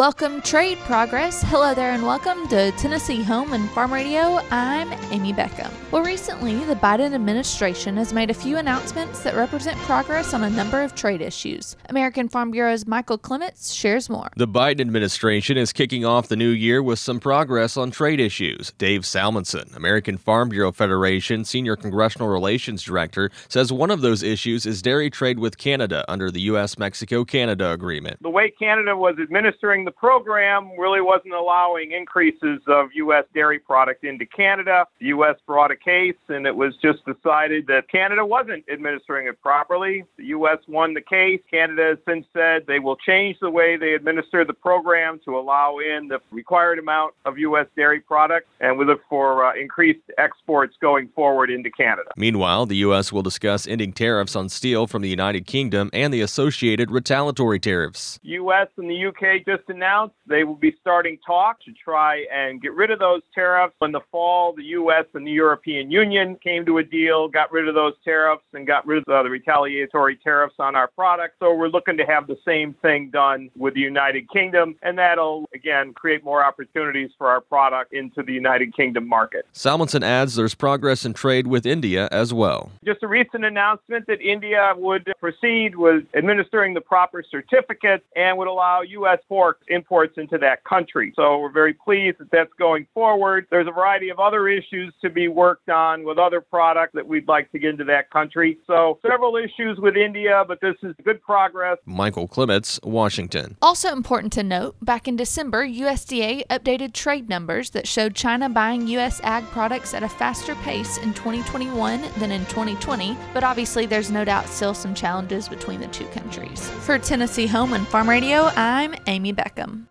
Welcome, Trade Progress. Hello there, and welcome to Tennessee Home and Farm Radio. I'm Amy Beckham. Well, recently, the Biden administration has made a few announcements that represent progress on a number of trade issues. American Farm Bureau's Michael Clements shares more. The Biden administration is kicking off the new year with some progress on trade issues. Dave Salmonsen, American Farm Bureau Federation Senior Congressional Relations Director, says one of those issues is dairy trade with Canada under the U.S. Mexico Canada Agreement. The way Canada was administering the program really wasn't allowing increases of U.S. dairy product into Canada. The U.S. brought a case, and it was just decided that Canada wasn't administering it properly. The U.S. won the case. Canada has since said they will change the way they administer the program to allow in the required amount of U.S. dairy products, and we look for uh, increased exports going forward into Canada. Meanwhile, the U.S. will discuss ending tariffs on steel from the United Kingdom and the associated retaliatory tariffs. U.S. and the U.K. just announced they will be starting talks to try and get rid of those tariffs. In the fall, the U.S. and the European Union came to a deal, got rid of those tariffs, and got rid of the retaliatory tariffs on our products. So we're looking to have the same thing done with the United Kingdom, and that'll, again, create more opportunities for our product into the United Kingdom market. Salmonsen adds there's progress in trade with India as well. Just a recent announcement that India would proceed with administering the proper certificates and would allow U.S. pork imports into that country. So we're very pleased that that's going forward. There's a variety of other issues to be worked on with other products that we'd like to get into that country. So several issues with India, but this is good progress. Michael Clements, Washington. Also important to note, back in December, USDA updated trade numbers that showed China buying U.S. ag products at a faster pace in 2021 than in 2020, but obviously there's no doubt still some challenges between the two countries. For Tennessee Home and Farm Radio, I'm Amy Beckham.